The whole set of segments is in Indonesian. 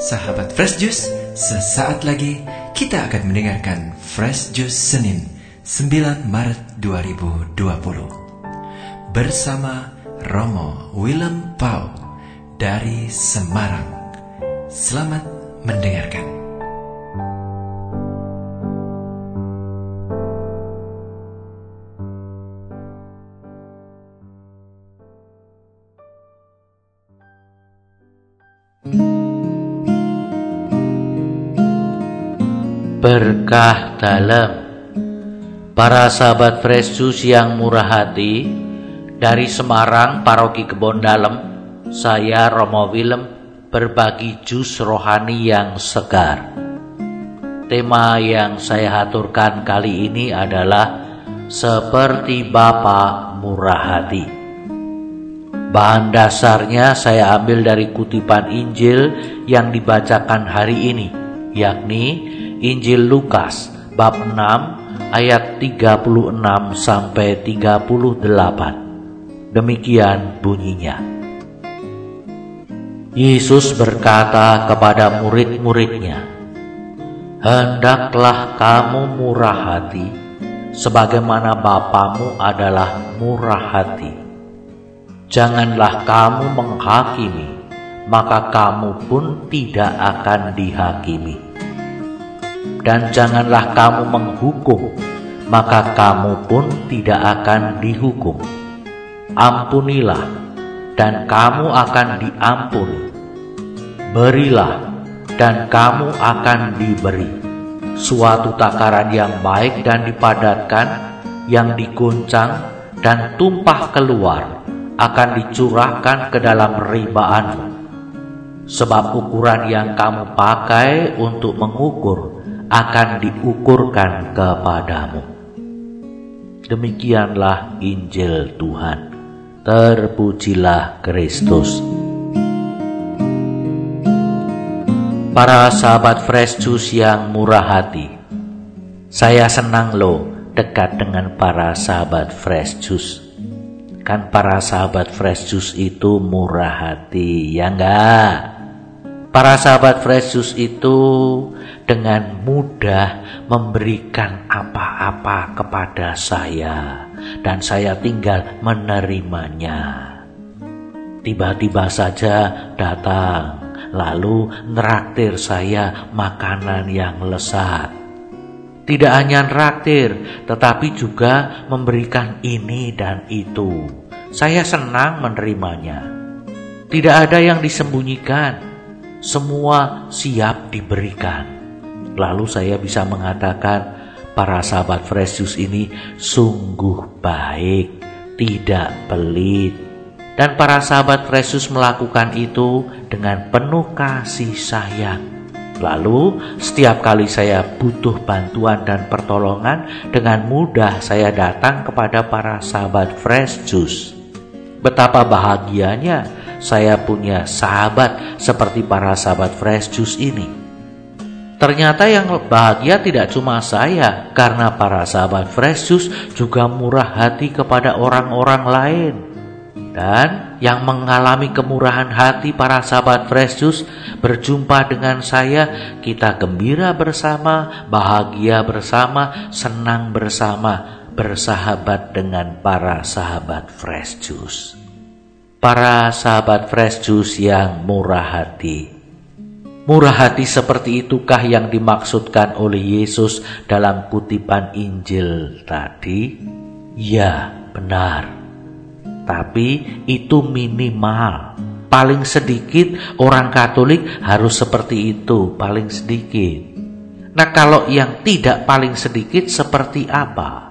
Sahabat Fresh Juice, sesaat lagi kita akan mendengarkan Fresh Juice Senin 9 Maret 2020 bersama Romo Willem Pau dari Semarang. Selamat mendengarkan. berkah dalam para sahabat Juice yang murah hati dari Semarang Paroki Kebon Dalem saya Romo Willem berbagi jus rohani yang segar tema yang saya aturkan kali ini adalah seperti Bapa murah hati bahan dasarnya saya ambil dari kutipan Injil yang dibacakan hari ini yakni Injil Lukas bab 6 ayat 36 sampai 38. Demikian bunyinya. Yesus berkata kepada murid-muridnya, Hendaklah kamu murah hati, sebagaimana Bapamu adalah murah hati. Janganlah kamu menghakimi, maka kamu pun tidak akan dihakimi dan janganlah kamu menghukum, maka kamu pun tidak akan dihukum. Ampunilah, dan kamu akan diampuni. Berilah, dan kamu akan diberi. Suatu takaran yang baik dan dipadatkan, yang diguncang dan tumpah keluar, akan dicurahkan ke dalam ribaanmu. Sebab ukuran yang kamu pakai untuk mengukur akan diukurkan kepadamu. Demikianlah Injil Tuhan. Terpujilah Kristus. Para sahabat Fresh Juice yang murah hati, saya senang loh dekat dengan para sahabat Fresh Juice. Kan para sahabat Fresh Juice itu murah hati, ya enggak? Para sahabat Fresh Juice itu dengan mudah memberikan apa-apa kepada saya dan saya tinggal menerimanya. Tiba-tiba saja datang lalu neraktir saya makanan yang lesat. Tidak hanya neraktir tetapi juga memberikan ini dan itu. Saya senang menerimanya. Tidak ada yang disembunyikan. Semua siap diberikan. Lalu saya bisa mengatakan para sahabat Fresh Juice ini sungguh baik, tidak pelit. Dan para sahabat Fresh Juice melakukan itu dengan penuh kasih sayang. Lalu setiap kali saya butuh bantuan dan pertolongan dengan mudah saya datang kepada para sahabat Fresh Juice. Betapa bahagianya saya punya sahabat seperti para sahabat Fresh Juice ini. Ternyata yang bahagia tidak cuma saya, karena para sahabat Fresh juga murah hati kepada orang-orang lain. Dan yang mengalami kemurahan hati para sahabat Fresh berjumpa dengan saya, kita gembira bersama, bahagia bersama, senang bersama, bersahabat dengan para sahabat Fresh. Para sahabat Fresh yang murah hati, Murah hati seperti itukah yang dimaksudkan oleh Yesus dalam kutipan Injil tadi? Ya, benar. Tapi itu minimal. Paling sedikit orang Katolik harus seperti itu, paling sedikit. Nah, kalau yang tidak paling sedikit seperti apa?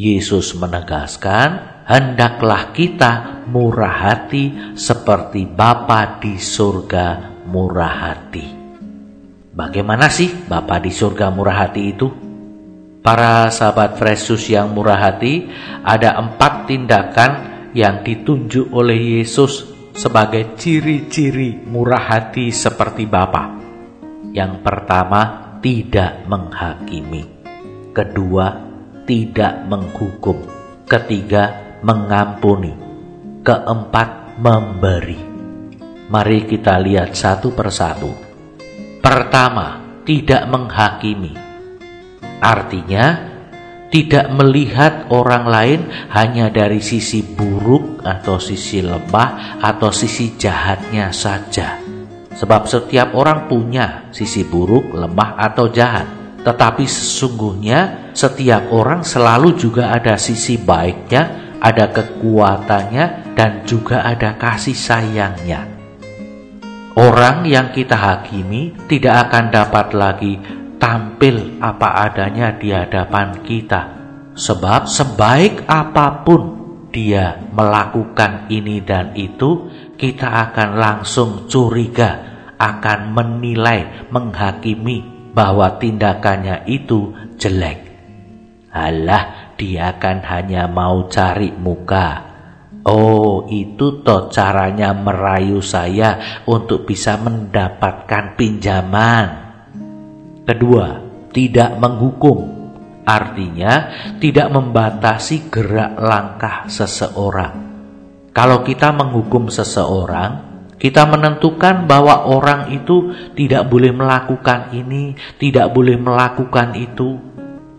Yesus menegaskan, hendaklah kita murah hati seperti Bapa di surga murah hati. Bagaimana sih Bapak di surga murah hati itu? Para sahabat Fresus yang murah hati, ada empat tindakan yang ditunjuk oleh Yesus sebagai ciri-ciri murah hati seperti Bapa. Yang pertama, tidak menghakimi. Kedua, tidak menghukum. Ketiga, mengampuni. Keempat, memberi. Mari kita lihat satu persatu. Pertama, tidak menghakimi. Artinya, tidak melihat orang lain hanya dari sisi buruk atau sisi lemah atau sisi jahatnya saja. Sebab setiap orang punya sisi buruk, lemah atau jahat. Tetapi sesungguhnya setiap orang selalu juga ada sisi baiknya, ada kekuatannya, dan juga ada kasih sayangnya. Orang yang kita hakimi tidak akan dapat lagi tampil apa adanya di hadapan kita. Sebab sebaik apa pun dia melakukan ini dan itu, kita akan langsung curiga, akan menilai, menghakimi bahwa tindakannya itu jelek. Alah, dia kan hanya mau cari muka. Oh, itu toh caranya merayu saya untuk bisa mendapatkan pinjaman. Kedua, tidak menghukum. Artinya, tidak membatasi gerak langkah seseorang. Kalau kita menghukum seseorang, kita menentukan bahwa orang itu tidak boleh melakukan ini, tidak boleh melakukan itu.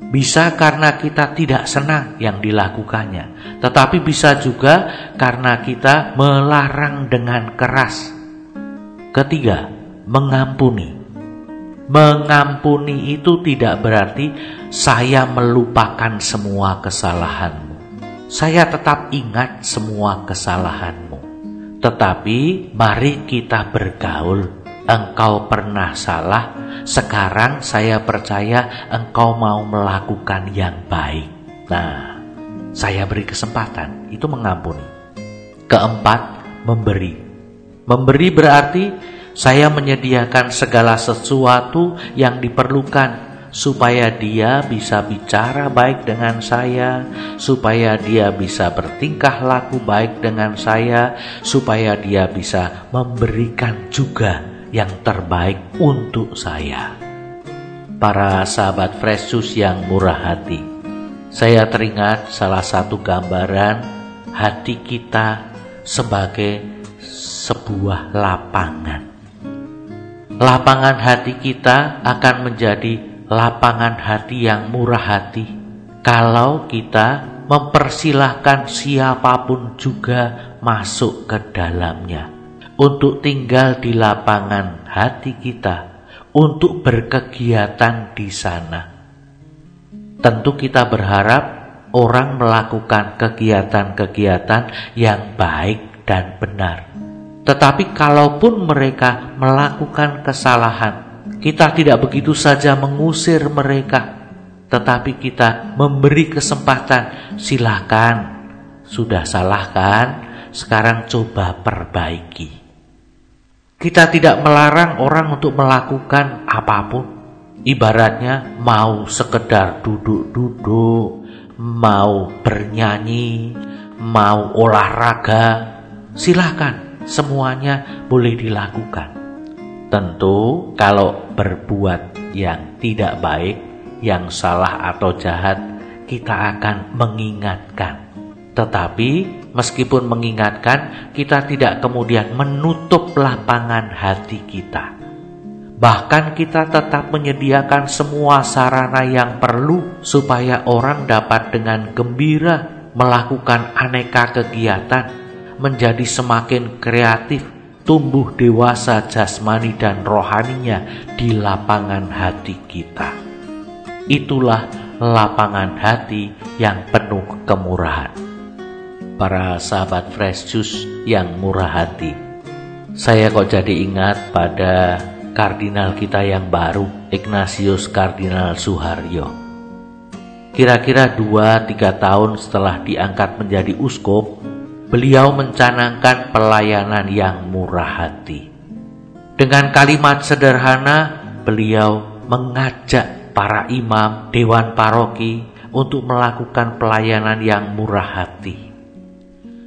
Bisa karena kita tidak senang yang dilakukannya, tetapi bisa juga karena kita melarang dengan keras. Ketiga, mengampuni. Mengampuni itu tidak berarti saya melupakan semua kesalahanmu. Saya tetap ingat semua kesalahanmu. Tetapi mari kita bergaul. Engkau pernah salah, sekarang saya percaya engkau mau melakukan yang baik. Nah, saya beri kesempatan, itu mengampuni. Keempat, memberi. Memberi berarti saya menyediakan segala sesuatu yang diperlukan supaya dia bisa bicara baik dengan saya, supaya dia bisa bertingkah laku baik dengan saya, supaya dia bisa memberikan juga yang terbaik untuk saya. Para sahabat Fresus yang murah hati, saya teringat salah satu gambaran hati kita sebagai sebuah lapangan lapangan hati kita akan menjadi lapangan hati yang murah hati kalau kita mempersilahkan siapa pun juga masuk ke dalamnya untuk tinggal di lapangan hati kita untuk berkegiatan di sana. Tentu kita berharap orang melakukan kegiatan-kegiatan yang baik dan benar. Tetapi kalaupun mereka melakukan kesalahan, kita tidak begitu saja mengusir mereka, tetapi kita memberi kesempatan, silakan. Sudah salahkan, sekarang coba perbaiki. Kita tidak melarang orang untuk melakukan apa pun. Ibaratnya mau sekedar duduk-duduk, mau bernyanyi, mau olahraga, silahkan semuanya boleh dilakukan. Tentu, kalau berbuat yang tidak baik, yang salah atau jahat, kita akan mengingatkan. Tetapi, meskipun mengingatkan, kita tidak kemudian menutup lapangan hati kita. Bahkan, kita tetap menyediakan semua sarana yang perlu supaya orang dapat dengan gembira melakukan aneka kegiatan menjadi semakin kreatif, tumbuh dewasa jasmani dan rohaninya di lapangan hati kita. Itulah lapangan hati yang penuh kemurahan. Para sahabat fresh juice yang murah hati, saya kok jadi ingat pada kardinal kita yang baru, Ignatius Kardinal Suharyo. Kira-kira 2-3 tahun setelah diangkat menjadi uskup, beliau mencanangkan pelayanan yang murah hati. Dengan kalimat sederhana, beliau mengajak para imam, dewan paroki untuk melakukan pelayanan yang murah hati.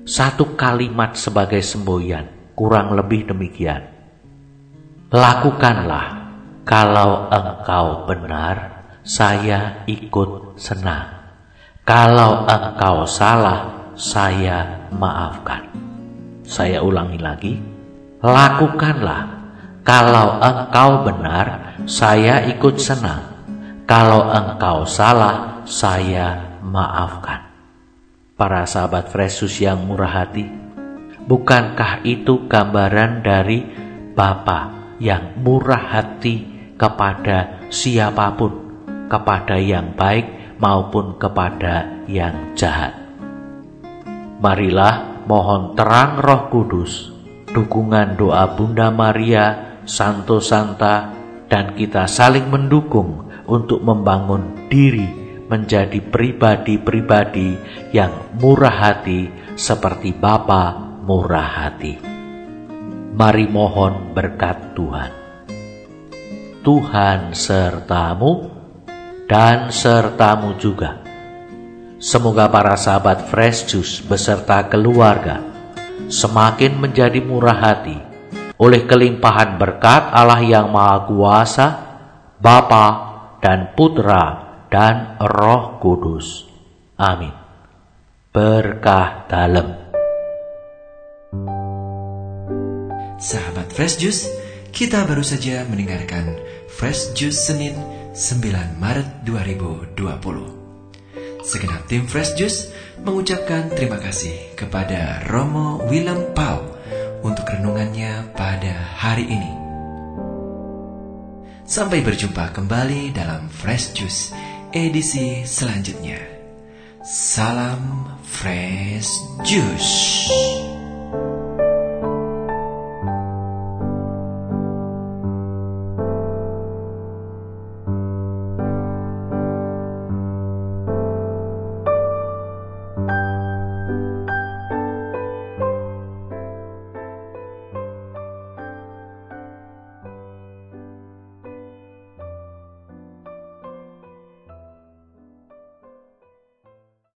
Satu kalimat sebagai semboyan, kurang lebih demikian. Lakukanlah Kalau engkau benar, saya ikut senang. Kalau engkau salah, saya maafkan. Saya ulangi lagi, lakukanlah. Kalau engkau benar, saya ikut senang. Kalau engkau salah, saya maafkan. Para sahabat Fresus yang murah hati, bukankah itu gambaran dari Bapa yang murah hati kepada siapa pun, kepada yang baik maupun kepada yang jahat. Marilah mohon terang Roh Kudus, dukungan doa Bunda Maria, Santo Santa, dan kita saling mendukung untuk membangun diri menjadi pribadi-pribadi yang murah hati seperti Bapa murah hati. Mari mohon berkat Tuhan. Tuhan sertamu dan sertamu juga. Semoga para sahabat Fresh Juice beserta keluarga semakin menjadi murah hati oleh kelimpahan berkat Allah yang Maha Kuasa, Bapa dan Putra dan Roh Kudus. Amin. Berkah dalam. Sahabat Fresh Juice, kita baru saja mendengarkan Fresh Juice Senin 9 Maret 2020. Segenap tim Fresh Juice mengucapkan terima kasih kepada Romo Willem Pau untuk renungannya pada hari ini. Sampai berjumpa kembali dalam Fresh Juice edisi selanjutnya. Salam Fresh Juice.